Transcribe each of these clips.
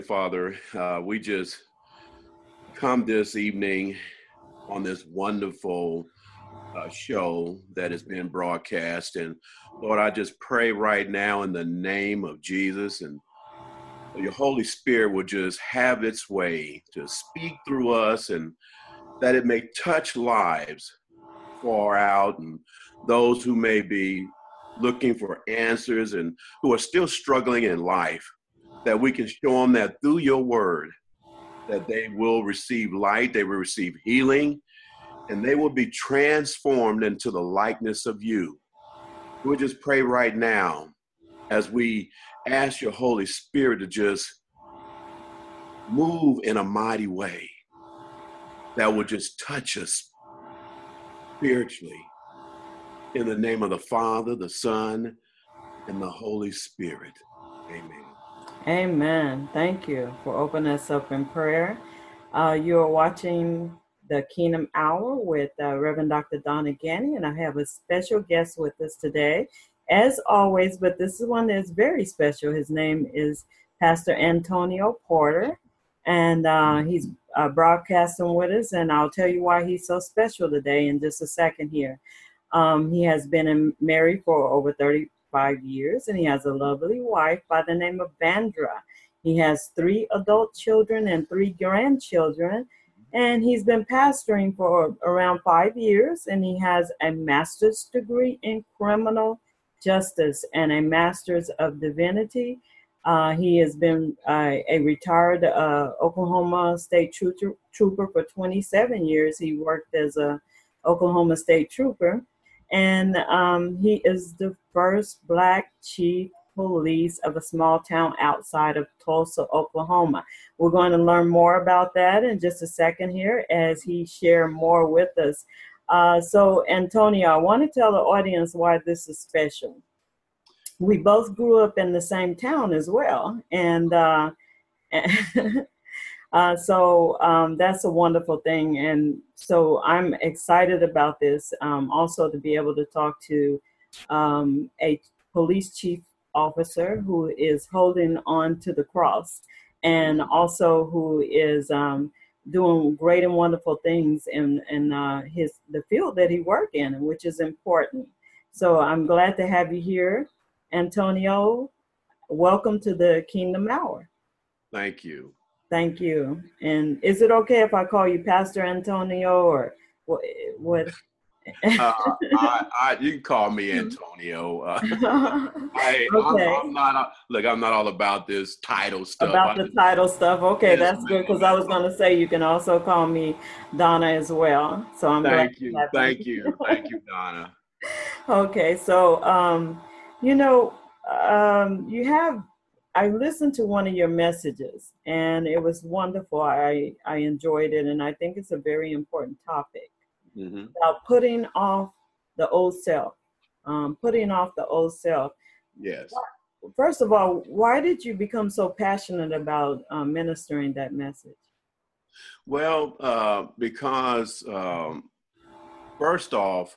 Father, uh, we just come this evening on this wonderful uh, show that has been broadcast. And Lord, I just pray right now in the name of Jesus and your Holy Spirit will just have its way to speak through us and that it may touch lives far out and those who may be looking for answers and who are still struggling in life, that we can show them that through your word, that they will receive light, they will receive healing, and they will be transformed into the likeness of you. We'll just pray right now as we ask your Holy Spirit to just move in a mighty way that will just touch us spiritually. In the name of the Father, the Son, and the Holy Spirit. Amen. Amen. Thank you for opening us up in prayer. Uh, you are watching the Kingdom Hour with uh, Reverend Dr. Donna Ghanney, and I have a special guest with us today, as always. But this is one that's very special. His name is Pastor Antonio Porter, and uh, he's uh, broadcasting with us. And I'll tell you why he's so special today in just a second here. Um, he has been married for over 35 years, and he has a lovely wife by the name of Vandra. He has three adult children and three grandchildren and he's been pastoring for around five years and he has a master's degree in criminal justice and a master's of divinity. Uh, he has been uh, a retired uh, oklahoma state trooper, trooper for 27 years. He worked as a oklahoma state trooper and um, he is the first black chief police of a small town outside of Tulsa, Oklahoma. We're going to learn more about that in just a second here as he share more with us. Uh, so, Antonio, I want to tell the audience why this is special. We both grew up in the same town as well, and uh, uh, so um, that's a wonderful thing. And so I'm excited about this. Um, also, to be able to talk to um, a police chief officer who is holding on to the cross and also who is um, doing great and wonderful things in, in uh, his the field that he worked in, which is important. So I'm glad to have you here, Antonio. Welcome to the Kingdom Hour. Thank you. Thank you. And is it okay if I call you Pastor Antonio or what? what uh, I, I, you can call me Antonio. Uh, I, okay. I'm, I'm, not uh, look. I'm not all about this title stuff. About the title stuff. Okay, yes, that's good because I was going to say you can also call me Donna as well. So I'm thank you, thank you, thank you, Donna. okay, so um, you know, um, you have. I listened to one of your messages and it was wonderful. I I enjoyed it and I think it's a very important topic mm-hmm. about putting off the old self, um, putting off the old self. Yes. First of all, why did you become so passionate about um, ministering that message? Well, uh, because um, first off,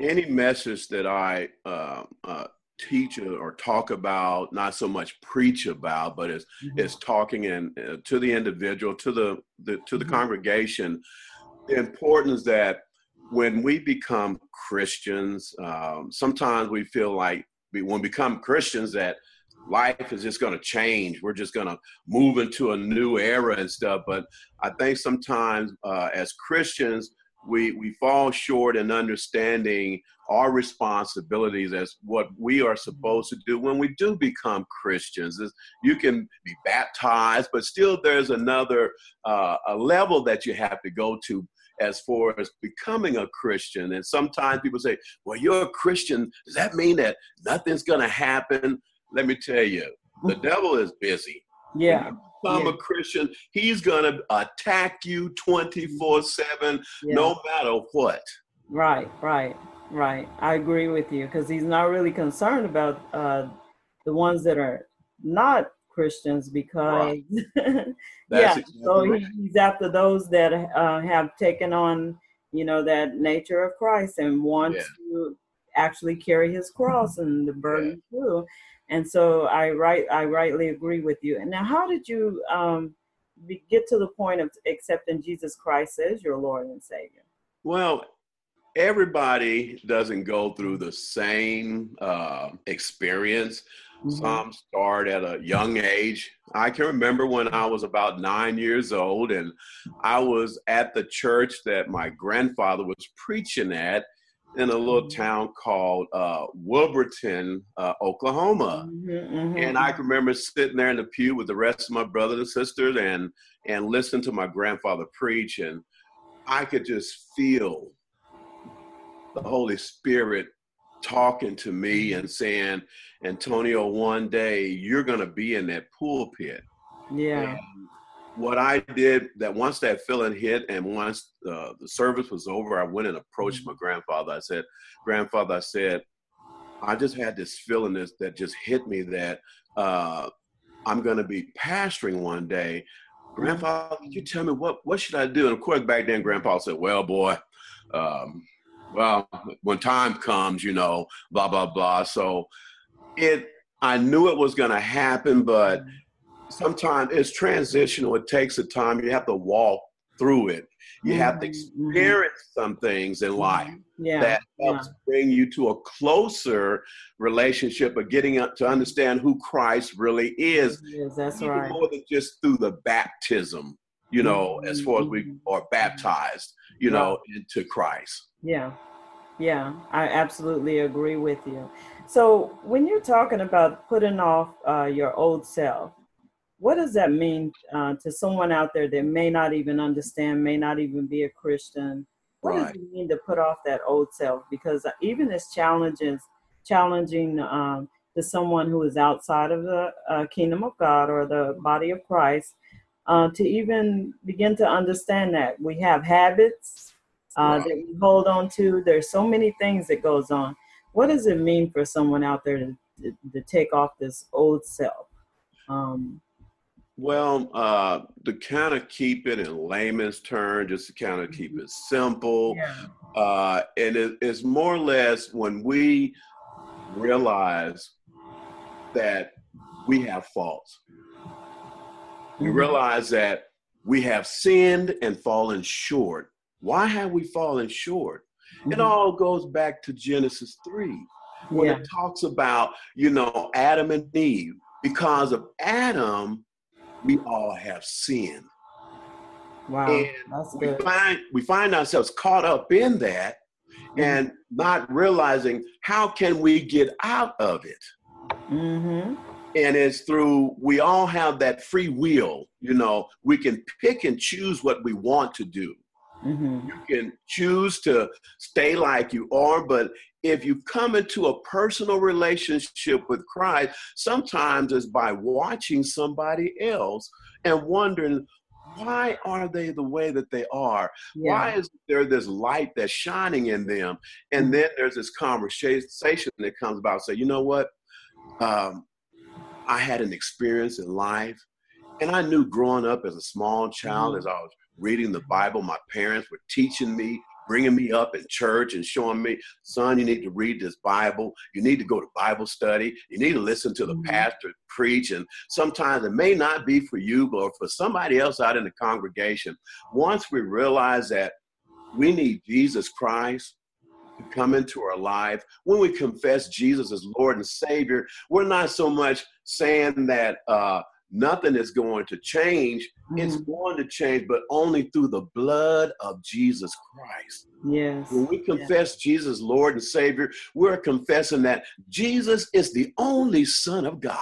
any message that I uh, uh, teach or talk about, not so much preach about, but is mm-hmm. is talking in uh, to the individual, to the, the to the mm-hmm. congregation the importance that when we become Christians, um, sometimes we feel like we, when we become Christians that life is just going to change. We're just going to move into a new era and stuff. But I think sometimes uh, as Christians, we, we fall short in understanding our responsibilities as what we are supposed to do when we do become Christians. You can be baptized, but still there's another uh, a level that you have to go to as far as becoming a Christian. And sometimes people say, well, you're a Christian. Does that mean that nothing's going to happen? Let me tell you, the devil is busy. Yeah. I'm yeah. a Christian. He's going to attack you 24 7, no matter what. Right, right, right. I agree with you because he's not really concerned about uh, the ones that are not Christians because right. yeah, exactly so right. he's after those that uh, have taken on you know that nature of Christ and want yeah. to actually carry his cross and the burden yeah. through. And so I right I rightly agree with you. And now, how did you um, be, get to the point of accepting Jesus Christ as your Lord and Savior? Well, everybody doesn't go through the same uh, experience. Mm-hmm. Some start at a young age. I can remember when I was about nine years old, and I was at the church that my grandfather was preaching at in a little mm-hmm. town called uh, Wilburton, uh, Oklahoma. Mm-hmm, mm-hmm. And I can remember sitting there in the pew with the rest of my brothers and sisters and and listening to my grandfather preach, and I could just feel the Holy Spirit talking to me mm-hmm. and saying, Antonio, one day you're going to be in that pulpit. Yeah. And what I did that once that feeling hit and once uh, the service was over, I went and approached mm-hmm. my grandfather. I said, Grandfather, I said, I just had this feeling this, that just hit me that uh, I'm going to be pastoring one day. Grandfather, you tell me what what should I do? And of course, back then, Grandpa said, "Well, boy, um, well, when time comes, you know, blah blah blah." So it, I knew it was going to happen, but sometimes it's transitional. It takes a time. You have to walk through it. You have to mm-hmm. experience some things in mm-hmm. life yeah. that helps yeah. bring you to a closer relationship of getting up to understand who Christ really is. Yes, that's right. More than just through the baptism, you know, mm-hmm. as far as we mm-hmm. are baptized, you know, into Christ. Yeah. Yeah, I absolutely agree with you. So when you're talking about putting off uh, your old self, what does that mean uh, to someone out there that may not even understand, may not even be a Christian? What right. does it mean to put off that old self? Because even as challenges, challenging um, to someone who is outside of the uh, kingdom of God or the body of Christ, uh, to even begin to understand that we have habits uh, that we hold on to. There's so many things that goes on. What does it mean for someone out there to, to, to take off this old self? Um, well, uh, to kind of keep it in layman's terms, just to kind of keep mm-hmm. it simple. Yeah. Uh, and it, it's more or less when we realize that we have faults. We mm-hmm. realize that we have sinned and fallen short. Why have we fallen short? Mm-hmm. It all goes back to Genesis 3 when yeah. it talks about, you know, Adam and Eve. Because of Adam, we all have sinned. Wow, and that's good. We find, we find ourselves caught up in that mm-hmm. and not realizing how can we get out of it. Mm-hmm. And it's through, we all have that free will, you know, we can pick and choose what we want to do. Mm-hmm. You can choose to stay like you are, but if you come into a personal relationship with Christ, sometimes it's by watching somebody else and wondering, why are they the way that they are? Yeah. Why is there this light that's shining in them? And then there's this conversation that comes about say, you know what? Um, I had an experience in life, and I knew growing up as a small child, mm-hmm. as I was reading the Bible, my parents were teaching me bringing me up in church and showing me, son, you need to read this Bible. You need to go to Bible study. You need to listen to the mm-hmm. pastor preach. And sometimes it may not be for you, but for somebody else out in the congregation. Once we realize that we need Jesus Christ, to come into our life. When we confess Jesus as Lord and Savior, we're not so much saying that uh, nothing is going to change. Mm. It's going to change, but only through the blood of Jesus Christ. Yes. When we confess yes. Jesus, Lord and Savior, we're confessing that Jesus is the only Son of God.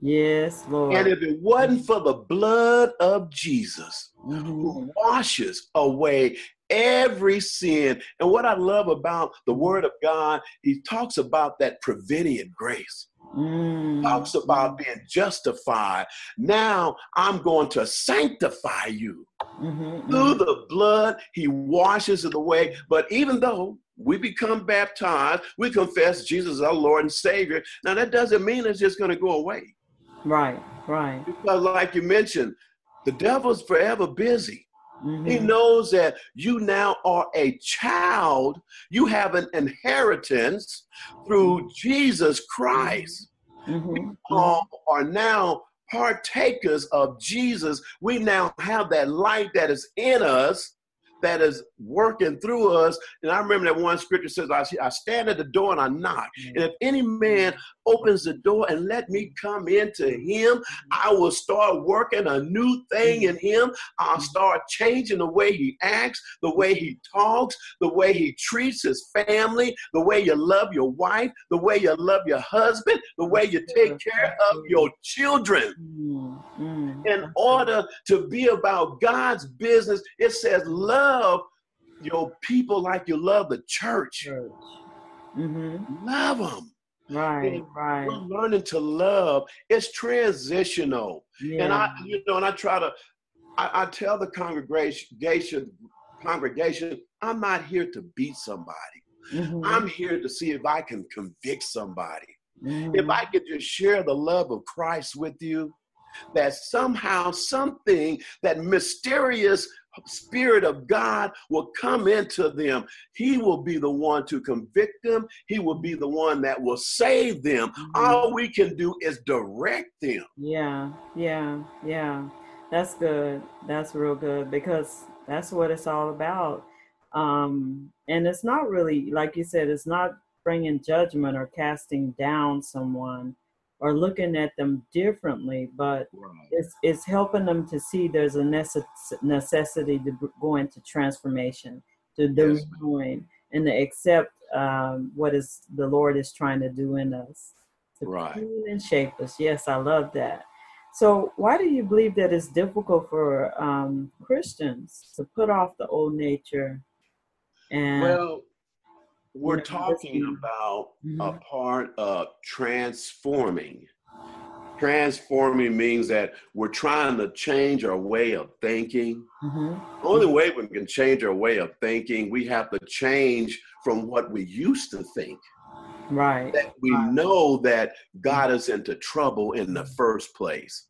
Yes, Lord. And if it wasn't for the blood of Jesus, mm-hmm. who washes away every sin. And what I love about the Word of God, He talks about that prevenient grace. Mm. Talks about being justified. Now I'm going to sanctify you. Mm-hmm, Through mm-hmm. the blood, he washes it away. But even though we become baptized, we confess Jesus as our Lord and Savior. Now that doesn't mean it's just going to go away. Right, right. Because, like you mentioned, the devil's forever busy. Mm-hmm. He knows that you now are a child. You have an inheritance through Jesus Christ. Mm-hmm. We all are now partakers of Jesus. We now have that light that is in us that is working through us. And I remember that one scripture says, I, I stand at the door and I knock. Mm-hmm. And if any man opens the door and let me come into him, I will start working a new thing in him. I'll start changing the way he acts, the way he talks, the way he treats his family, the way you love your wife, the way you love your husband, the way you take care of your children. In order to be about God's business, it says, love your people like you love the church. church. Mm-hmm. Love them. Right, and right. We're learning to love. It's transitional, yeah. and I, you know, and I try to, I, I tell the congregation, congregation, I'm not here to beat somebody. Mm-hmm. I'm here to see if I can convict somebody. Mm-hmm. If I could just share the love of Christ with you, that somehow something, that mysterious Spirit of God will come into them. He will be the one to convict them. He will be the one that will save them. Mm-hmm. All we can do is direct them. Yeah, yeah, yeah. That's good. That's real good because that's what it's all about. Um, and it's not really, like you said, it's not bringing judgment or casting down someone or looking at them differently, but right. it's, it's helping them to see there's a necess- necessity to go into transformation, to do yes. and to accept um, what is the Lord is trying to do in us, to right. clean and shape us. Yes, I love that. So, why do you believe that it's difficult for um, Christians to put off the old nature? And well, we're talking about mm-hmm. a part of transforming. Transforming means that we're trying to change our way of thinking. Mm-hmm. The only way we can change our way of thinking, we have to change from what we used to think. Right. That we right. know that God is into trouble in the first place.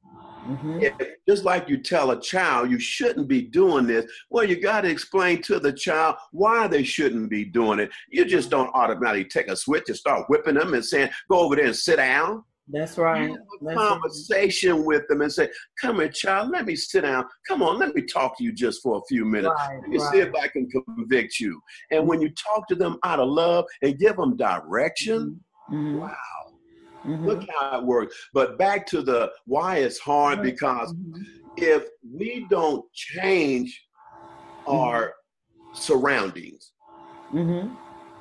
Mm-hmm. If, just like you tell a child you shouldn't be doing this, well, you got to explain to the child why they shouldn't be doing it. You just don't automatically take a switch and start whipping them and saying, "Go over there and sit down." That's right. That's conversation right. with them and say, "Come here, child. Let me sit down. Come on, let me talk to you just for a few minutes. Right, let me right. see if I can convict you." And mm-hmm. when you talk to them out of love and give them direction, mm-hmm. mm-hmm. wow Mm-hmm. Look how it works. But back to the why it's hard because mm-hmm. if we don't change our mm-hmm. surroundings, mm-hmm.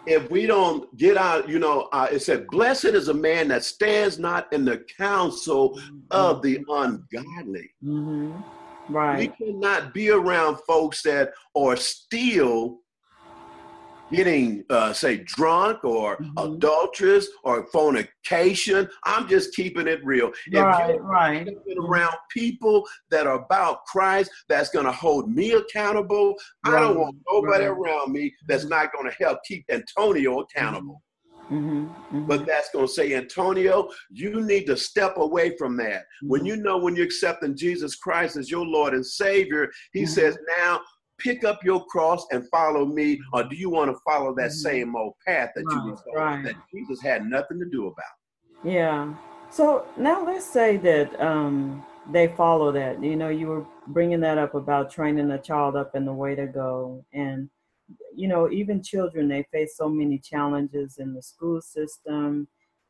If we don't get out, you know, uh, it said, Blessed is a man that stands not in the counsel of the ungodly. Mm-hmm. Right. We cannot be around folks that are still getting, uh, say, drunk or mm-hmm. adulterous or fornication. I'm just keeping it real. Right, if right. around people that are about Christ, that's going to hold me accountable. Right. I don't want nobody right. around me that's mm-hmm. not going to help keep Antonio accountable. Mm-hmm, mm-hmm. But that's going to say, Antonio, you need to step away from that. Mm-hmm. When you know when you're accepting Jesus Christ as your Lord and Savior, He mm-hmm. says, now pick up your cross and follow me, or do you want to follow that mm-hmm. same old path that right, you was right. that Jesus had nothing to do about? Yeah. So now let's say that um, they follow that. You know, you were bringing that up about training a child up in the way to go, and you know, even children they face so many challenges in the school system.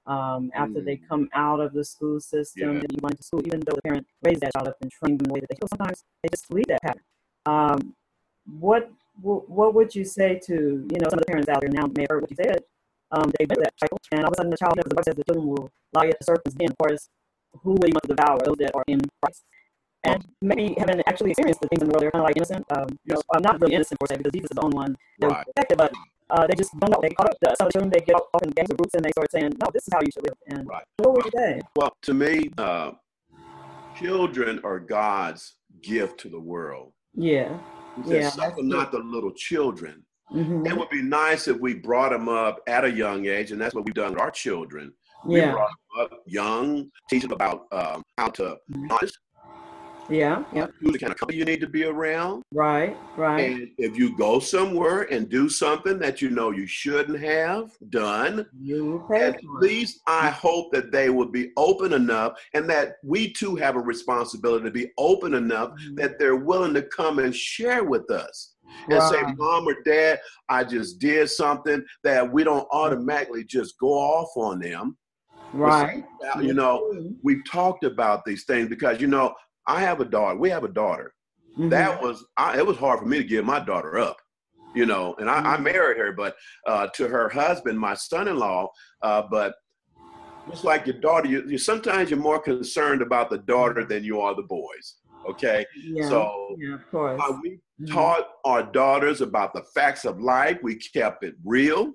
Um, after mm. they come out of the school system, yeah. you went to school, even though the parent raised that child up and trained them the way that they feel, sometimes they just leave that pattern. Um, what what would you say to you know some of the parents out there now may have heard what you said? Um, they went that cycle and all of a sudden the child knows the Bible says the children will lie at the serpent's den. Of course who will you want to devour those that are in Christ? And maybe haven't actually experienced the things in the world they're kind of like innocent. Um, you know I'm not really innocent for say because Jesus is the only one that right. protected but uh, they just don't know they caught up the, some children they get off in gangs or groups and they start saying no this is how you should live. And right. what would you say? Well to me uh, children are God's gift to the world. Yeah he said, yeah, suffer not the little children. Mm-hmm. It would be nice if we brought them up at a young age, and that's what we've done with our children. We yeah. brought them up young, teach them about um, how to be mm-hmm. honest, Yeah, yeah. Who's the kind of company you need to be around? Right, right. And if you go somewhere and do something that you know you shouldn't have done, you at least I hope that they will be open enough and that we too have a responsibility to be open enough mm-hmm. that they're willing to come and share with us and right. say, Mom or Dad, I just did something that we don't automatically just go off on them. Right. You know, we've talked about these things because, you know, I have a daughter. We have a daughter. Mm-hmm. That was I, it was hard for me to give my daughter up, you know. And I, mm-hmm. I married her, but uh, to her husband, my son-in-law. Uh, but just like your daughter, you, you, sometimes you're more concerned about the daughter than you are the boys. Okay, yeah, so yeah, of course. Uh, we mm-hmm. taught our daughters about the facts of life. We kept it real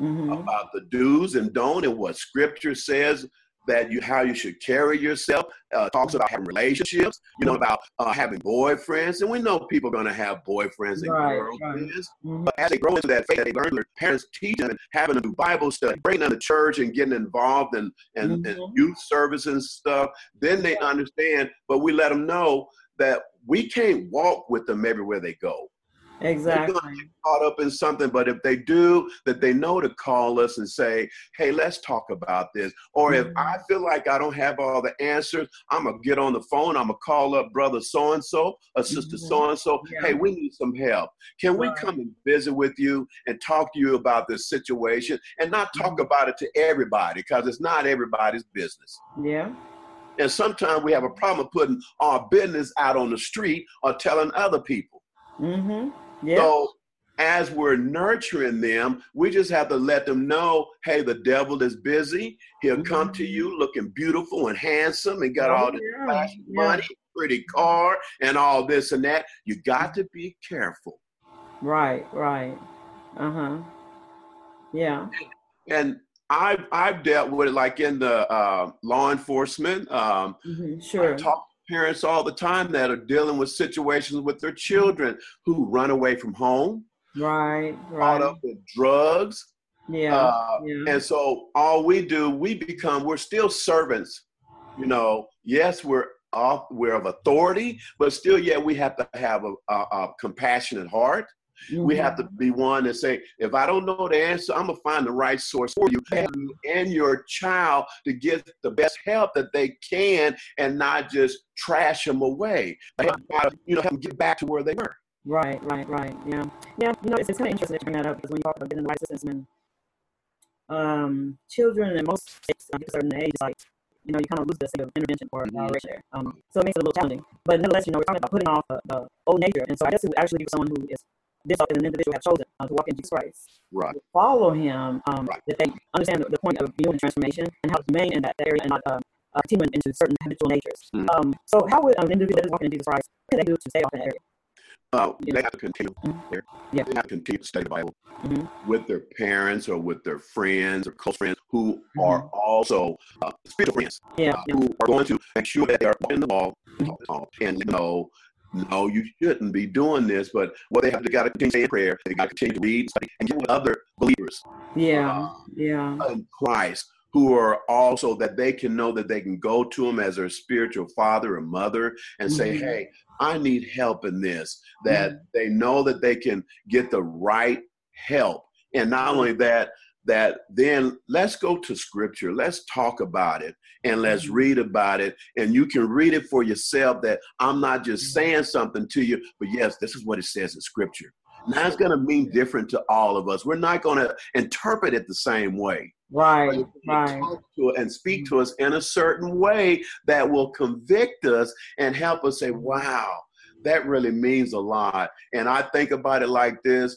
mm-hmm. about the do's and don't and what Scripture says that you how you should carry yourself. Uh, talks about having relationships, you know, about uh, having boyfriends, and we know people are going to have boyfriends and right, girlfriends. Right. Mm-hmm. But as they grow into that faith, they learn their parents teach them and having them do Bible study, bringing them to church and getting involved in, in, mm-hmm. in youth service and stuff. Then they understand, but we let them know that we can't walk with them everywhere they go. Exactly. They're get caught up in something, but if they do, that they know to call us and say, "Hey, let's talk about this." Or mm-hmm. if I feel like I don't have all the answers, I'm gonna get on the phone. I'm gonna call up brother so and so, or sister so and so. Hey, we need some help. Can we come and visit with you and talk to you about this situation, and not talk mm-hmm. about it to everybody because it's not everybody's business. Yeah. And sometimes we have a problem putting our business out on the street or telling other people. Mm-hmm. Yeah. So as we're nurturing them, we just have to let them know, hey, the devil is busy. He'll mm-hmm. come to you looking beautiful and handsome and got oh, all this yeah. flashy yeah. money, pretty car, and all this and that. You got to be careful. Right, right. Uh-huh. Yeah. And I've I've dealt with it like in the uh, law enforcement. Um, mm-hmm, sure. I talk parents all the time that are dealing with situations with their children who run away from home, right, right. caught up with drugs. Yeah, uh, yeah. And so all we do, we become, we're still servants. You know, yes, we're off, we're of authority, but still, yet we have to have a, a, a compassionate heart. Mm-hmm. We have to be one and say, if I don't know the answer, I'm gonna find the right source for you and, and your child to get the best help that they can, and not just trash them away. you know, have them get back to where they were. Right, right, right. Yeah, yeah. You know, it's, it's kind of interesting that you bring that up because when you talk about getting the right system, um, children in most states, at a certain age, like you know, you kind of lose the sense of intervention or mm-hmm. there. Um, so it makes it a little challenging. But nonetheless, you know, we're talking about putting off the, the old nature, and so I guess it would actually be someone who is this is an individual have chosen uh, to walk in Jesus Christ. Right. follow him, um, right. that they understand the, the point of viewing transformation and how to remain in that area and not uh, uh, continue into certain habitual natures. Mm-hmm. Um, so how would um, an individual that is walking in Jesus Christ, what can they do to stay off that area? Uh, they have to continue mm-hmm. Yeah. They have to continue to study the Bible mm-hmm. with their parents or with their friends or close friends who mm-hmm. are also uh, spiritual friends. Yeah. Uh, who are going to make sure that they are in the ball mm-hmm. and you know no, you shouldn't be doing this. But what they have to got to continue in prayer. They got to continue to read, study, and get with other believers. Yeah, uh, yeah. In Christ, who are also that they can know that they can go to them as their spiritual father or mother and say, mm-hmm. "Hey, I need help in this." That mm-hmm. they know that they can get the right help, and not only that, that then let's go to scripture let's talk about it and let's mm-hmm. read about it. And you can read it for yourself that i'm not just mm-hmm. saying something to you but yes this is what it says in scripture. Now it's going to mean different to all of us. We're not going to interpret it the same way. Right right. to and speak to us in a certain way that will convict us and help us say wow that really means a lot. And i think about it like this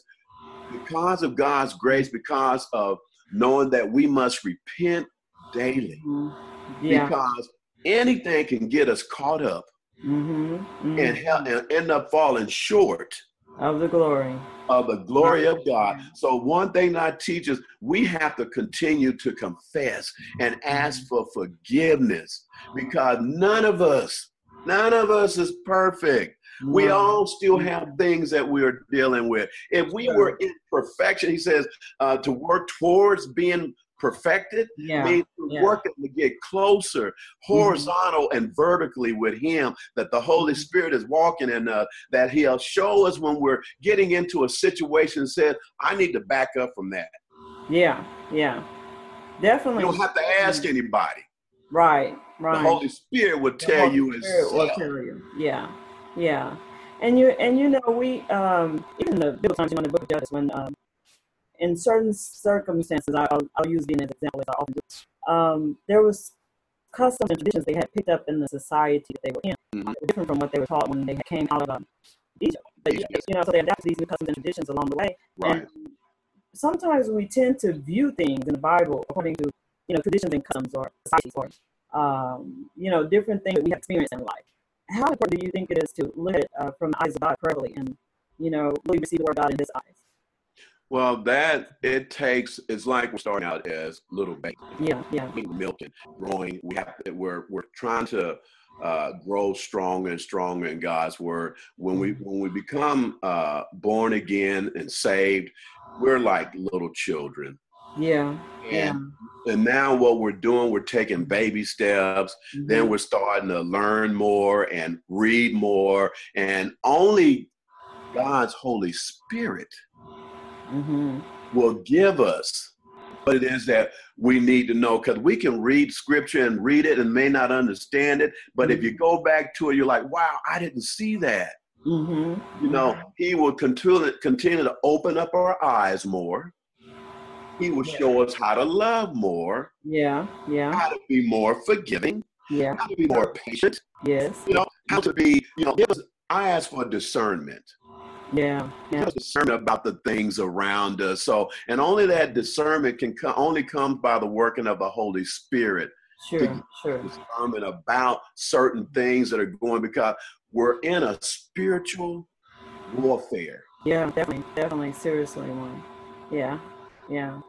because of God's grace, because of knowing that we must repent daily. Mm-hmm. Yeah. Because anything can get us caught up mm-hmm. Mm-hmm. And, and end up falling short of the glory of the glory of God. So one thing that teaches, we have to continue to confess and ask mm-hmm. for forgiveness because none of us, none of us is perfect. We all still have things that we're dealing with. If we were in perfection, he says, uh, to work towards being perfected Yeah. means yeah. working to get closer horizontal and vertically with him that the holy Mhm. spirit is walking in us that he'll show us when we're getting into a situation and said i need to back up from that Yeah. Yeah. Definitely you don't have to ask anybody Right. Right. the holy spirit will tell you Spirit will tell you. Yeah, yeah. And you and you know we um even the biblical times, you know, in the book of Judges, when um in certain circumstances, I- I'll I'll use being as an example as I often do. Um, there was customs and traditions they had picked up in the society that they were in, Mhm. uh, different from what they were taught when they came out of um, Egypt. But Egypt. you know, so they adapted these new customs and traditions along the way. right And sometimes we tend to view things in the Bible according to, you know, traditions and customs or societies or, um, you know, different things that we have experienced in life. How important do you think it is to look at it uh, from the eyes of God correctly and, you know, really receive the word of God in His eyes? well that it takes it's like we're starting out as little babies Yeah, yeah, eating milk and growing. We have we're we're trying to uh, grow stronger and stronger in God's word. When we when we become uh, born again and saved, we're like little children. Yeah, yeah. And and now what we're doing, we're taking baby steps. Then we're starting to learn more and read more, and only God's Holy Spirit hmm will give us. What it is that we need to know because we can read scripture and read it and may not understand it but if you go back to it you're like wow i didn't see that. Hmm you know he will continue, continue to open up our eyes more he will show us how to love more Yeah, yeah, how to be more forgiving yeah, how to be more patient yes, you know how to be you know give us i ask for discernment yeah, yeah, discernment about the things around us. So, and only that discernment can come only comes by the working of the Holy Spirit. sure, sure. Discernment about certain things that are going because we're in a spiritual warfare. Yeah, definitely, definitely, seriously one. Yeah, yeah.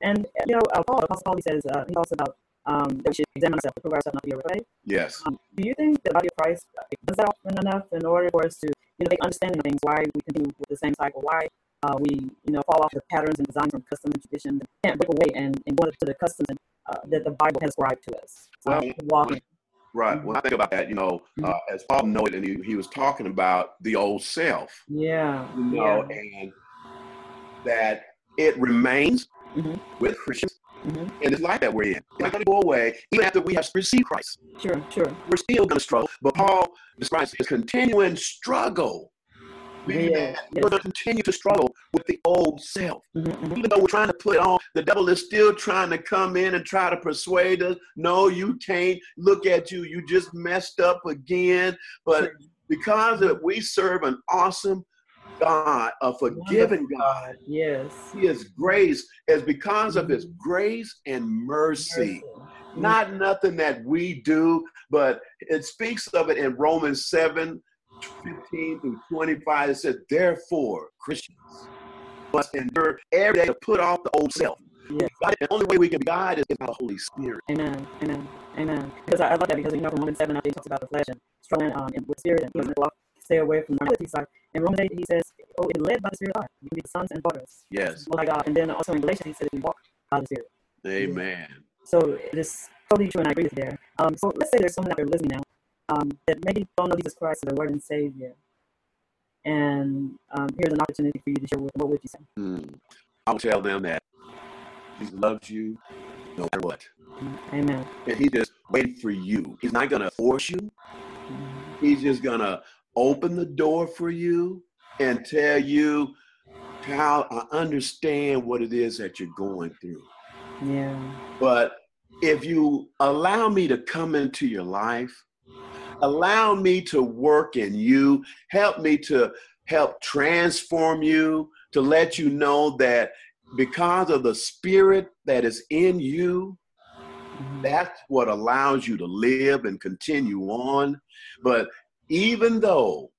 And you know, uh, Paul, Apostle Paul, he says uh, he talks about um, that we should examine ourselves to prove ourselves not to be overrated. Yes. Um, do you think that the body of Christ uh, does that often enough in order for us to, you know, make understanding of things? Why we continue with the same cycle? Why uh, we, you know, fall off the patterns and designs from custom and tradition? and Can't break away and, and go to the customs and, uh, that the Bible has described to us. Uh, Well, to walk in. Right. When I think about that, you know, uh, as Paul noted, and he, he was talking about the old self, Yeah. you know, and that it remains Mhm. with Christians, hmm and it's like that we're in. It's not going to go away even after we have received Christ. Sure. Sure. we're still going to struggle. But Paul describes his continuing struggle. Meaning Yeah, we're going to continue to struggle with the old self. hmm hmm Even though we're trying to put on, the devil is still trying to come in and try to persuade us. No, you can't. Look at you. You just messed up again. But because of we serve an awesome God, a forgiving God, Yes. his grace is because of his grace and mercy not nothing that we do, but it speaks of it in Romans 7 15 through 25. It says, Therefore, Christians must endure every day to put off the old self. Yes. God- The only way we can be guided is by the Holy Spirit. Amen. Amen. Amen. Because I, I love that because you know from Romans seven, I think talks about the flesh and struggling um with spirit and walk, stay away from the side. In Romans eight, he says, "Oh, it led by the Spirit of God. You can be sons and daughters Yes. of God." And then also in Galatians, he says, "We walk by the Spirit." Amen. So it is totally true, and I agree with you there. Um, so let's say there's someone out there listening now um, that maybe don't know Jesus Christ as their Lord and Savior, and um, here's an opportunity for you to share with them. What would you say? Hmm. I would tell them that Jesus loves you no matter what. Amen. And he just waiting for you. He's not going to force you. He's just going to open the door for you and tell you, child, I understand what it is that you're going through. Yeah. But if you allow me to come into your life, allow me to work in you, help me to help transform you, to let you know that because of the spirit that is in you, Mhm. that's what allows you to live and continue on. But even though,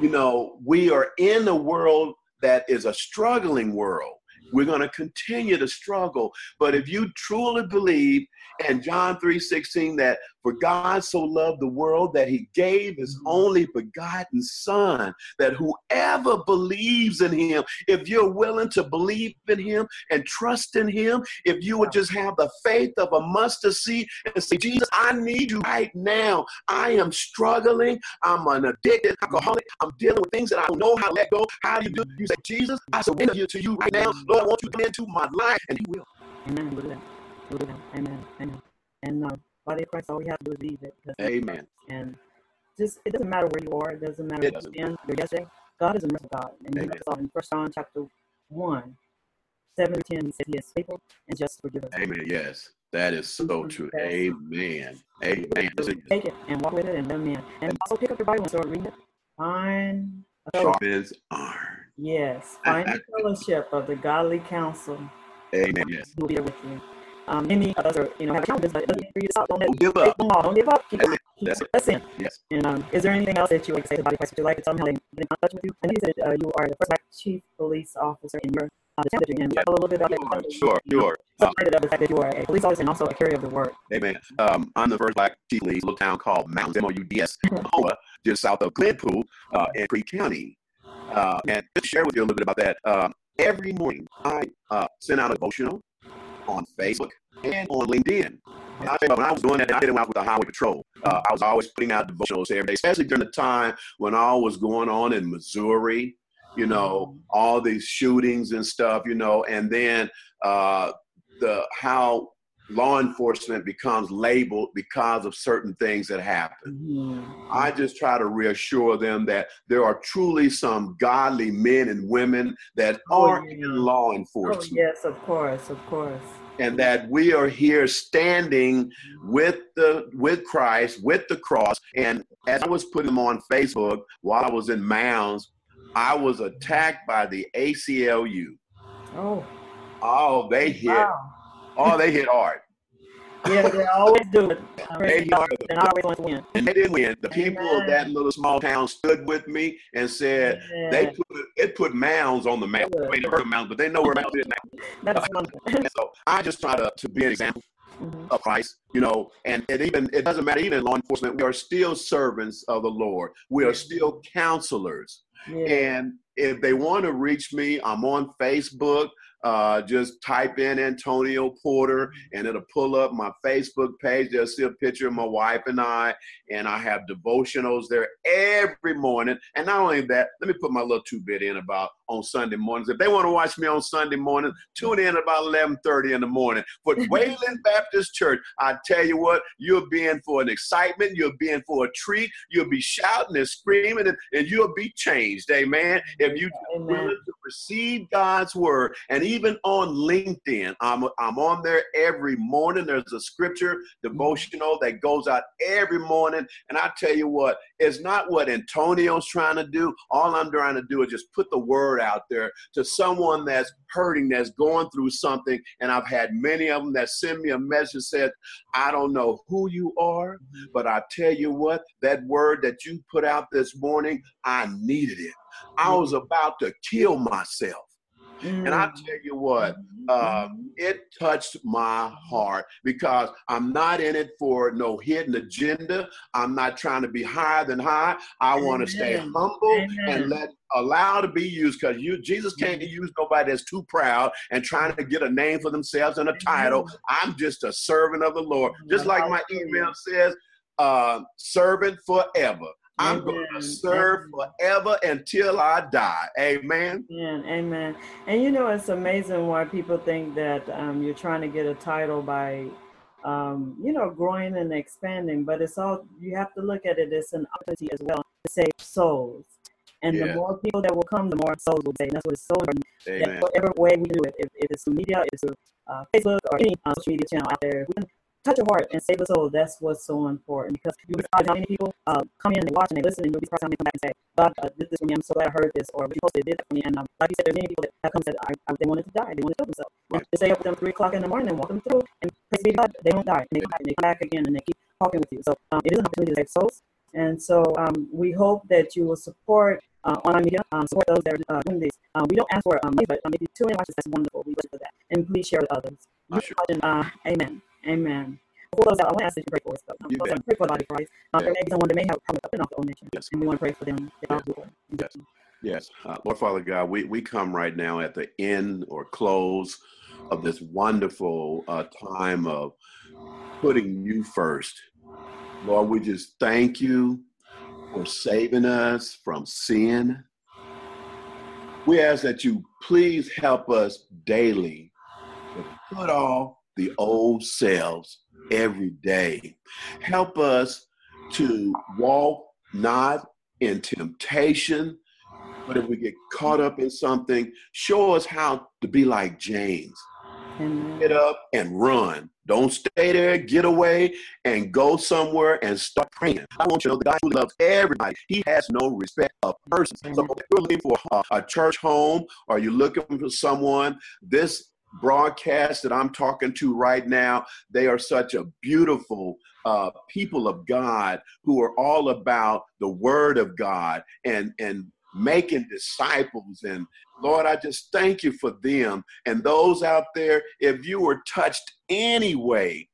you know, we are in a world that is a struggling world, we're going to continue to struggle. But if you truly believe, and John 3 16, that For God so loved the world that he gave his Mhm. only begotten Son, that whoever believes in him, if you're willing to believe in him and trust in him, if you would just have the faith of a mustard seed and say, Jesus, I need you right now. I am struggling. I'm an addicted alcoholic. I'm dealing with things that I don't know how to let go. How do you do? it? You say, Jesus, I surrender you to you right now. Lord, I want you to come into my life. And he will. Amen. We'll do that. We'll that. Amen. Amen. Body of Christ, all we have to do is believe it. Amen. And just it doesn't matter where you are. It doesn't matter It doesn't. you've been. Your yesterday. God is a merciful God. And Amen. you saw in First John chapter one, seven to ten, he said he is faithful and just forgive us. Amen. Yes. That is so Mhm. true. Amen. Amen. Take it and walk with it and live in. And also pick up your Bible and start reading it. Find a fellowship. Sharp as iron. Yes. Find the fellowship of the godly counsel Amen. Yes. who will be there with you. Um, many of us are, you know, have challenges, but it doesn't you to stop. Don't Don't give up. Don't give up. Keep, That's it. That's it. Yes. And um, is there anything else that you would like say to body Christ? Would you like to tell them how they get in touch with you? I know you said uh, you are the first black chief police officer in your uh, the you're in. Yeah. Tell a little bit about Sure, that. sure, sure. Uh, Celebrated of the fact that you are a police officer and also a carrier of the word. Amen. Um, I'm the first black chief police, little town called Mounds, M-O-U-D-S, Oklahoma, just south of Glenpool uh, in Creek County. Uh, and just share with you a little bit about that. Um, every morning, I uh, send out a devotional on Facebook and on LinkedIn. And I when I was doing that, I did it when I was with the Highway Patrol. Uh, I was always putting out devotionals every day, especially during the time when all was going on in Missouri, you know, all these shootings and stuff, you know, and then uh, the how law enforcement becomes labeled because of certain things that happen. Mhm. I just try to reassure them that there are truly some godly men and women that Oh, are yeah. in law enforcement. Oh, yes, of course, of course. and that we are here standing with the with Christ, with the cross. And as I was putting them on Facebook while I was in Mounds, I was attacked by the ACLU. Oh, Oh, they hit. wow. Oh, they hit hard. Yeah, they always do it. They hit hard. And I always want to win. And they didn't win. The people of that little small town stood with me and said they put it put Mounds on the map. Good. They never heard Mounds, but they know where Mounds is now. that is wonderful. So I just try to, to be an example Mhm. of Christ, you know, and it even it doesn't matter, even in law enforcement, we are still servants of the Lord. We are still counselors. Yeah. And if they want to reach me, I'm on Facebook. Uh, just type in Antonio Porter and it'll pull up my Facebook page. They'll see a picture of my wife and I, and I have devotionals there every morning. And not only that, let me put my little two bit in about on Sunday mornings. If they want to watch me on Sunday morning, tune in about 11:30 in the morning. For Wayland Baptist Church, I tell you what, you'll be in for an excitement. You'll be in for a treat. You'll be shouting and screaming, and, and you'll be changed. Amen. If you willing to receive God's word. And even on LinkedIn, I'm, I'm on there every morning. There's a scripture devotional that goes out every morning. And I tell you what, it's not what Antonio's trying to do. All I'm trying to do is just put the word out there to someone that's hurting, that's going through something. And I've had many of them that send me a message said, I don't know who you are, mm-hmm. but I tell you what, that word that you put out this morning, I needed it. I mm-hmm. was about to kill myself. And I Mm. tell you what, um, it touched my heart because I'm not in it for no hidden agenda. I'm not trying to be higher than high. I want to stay humble Amen. and let allow to be used because you Jesus can't use nobody that's too proud and trying to get a name for themselves and a title. I'm just a servant of the Lord. Just like my email says, uh, servant forever. I'm going to serve Amen. forever until I die. Amen. Amen, amen. And you know, it's amazing why people think that um, you're trying to get a title by, um, you know, growing and expanding. But it's all you have to look at it as an opportunity as well to save souls. And the more people that will come, the more souls will save. And that's what it's so important. Whatever way we do it, if, if it's through media, it's through uh, Facebook or any uh, social media channel out there, we can touch your heart and save a soul. That's what's so important because you surprised how many people uh, come in and they watch and they listen and you'll be surprised how many come back and say, God uh, did this for me. I'm so glad I heard this or what you posted did that for me. And um, like you said, there's many people that have come and said, I, I, they wanted to die. They wanted to kill themselves. Right. To stay up with them 3 o'clock in the morning and walk them through and praise be God, they don't die. And they come back and they come back again and they keep talking with you. So um, it is an opportunity to save souls. And so um, we hope that you will support uh, online media, um, support those that are uh, doing this. Um, we don't ask for um, money, but um, if you tune in and watch this, that's wonderful. We wish for that. And please share with others. Sure- Uh, amen. Amen. before I want to ask that you pray for us, though. You bet. pray for the body of Christ. Um, Yeah. There may be someone that may have come up in off the old nation, Yes. and we want to pray for them. that God will- Yes. Yes. Uh, Lord Father God, we, we come right now at the end or close of this wonderful uh, time of putting you first. Lord, we just thank you for saving us from sin. We ask that you please help us daily to put off the old selves every day. Help us to walk not in temptation, but if we get caught up in something, show us how to be like James. Amen. Get up and run. Don't stay there, get away and go somewhere and start praying. I want you to know that God who loves everybody. He has no respect of persons. So if you're looking for a, a church home or you're looking for someone, this broadcast that I'm talking to right now, they are such a beautiful uh, people of God who are all about the word of God and and making disciples and Lord, I just thank you for them and those out there. If you were touched anyway,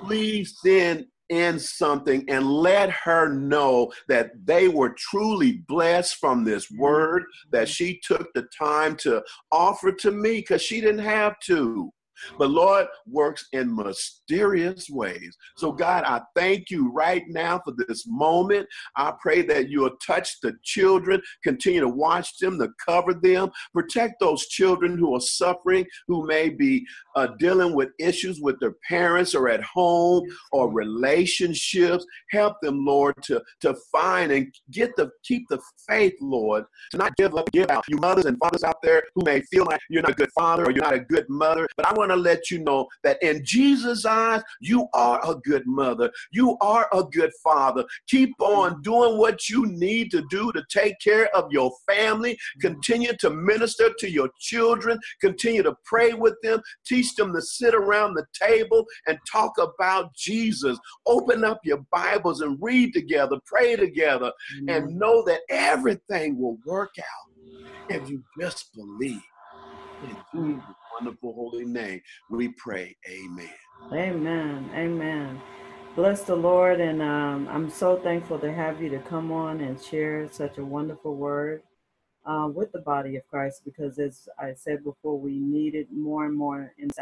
please send in something and let her know that they were truly blessed from this word that she took the time to offer to me because she didn't have to. But Lord works in mysterious ways. So, God, I thank you right now for this moment. I pray that you'll touch the children, continue to watch them, to cover them, protect those children who are suffering, who may be uh, dealing with issues with their parents or at home or relationships. Help them, Lord, to, to find and get the keep the faith, Lord, to not give up, give out. You mothers and fathers out there who may feel like you're not a good father or you're not a good mother, but I want to let you know that in Jesus' eyes, you are a good mother. You are a good father. Keep on doing what you need to do to take care of your family. Continue to minister to your children. Continue to pray with them. Teach them to sit around the table and talk about Jesus. Open up your Bibles and read together, pray together, and know that everything will work out if you just believe. In Jesus' mm. Wonderful holy name, we pray. Amen. Amen. Amen. Bless the Lord, and um, I'm so thankful to have you to come on and share such a wonderful word uh, with the body of Christ because, as I said before, we need it more and more in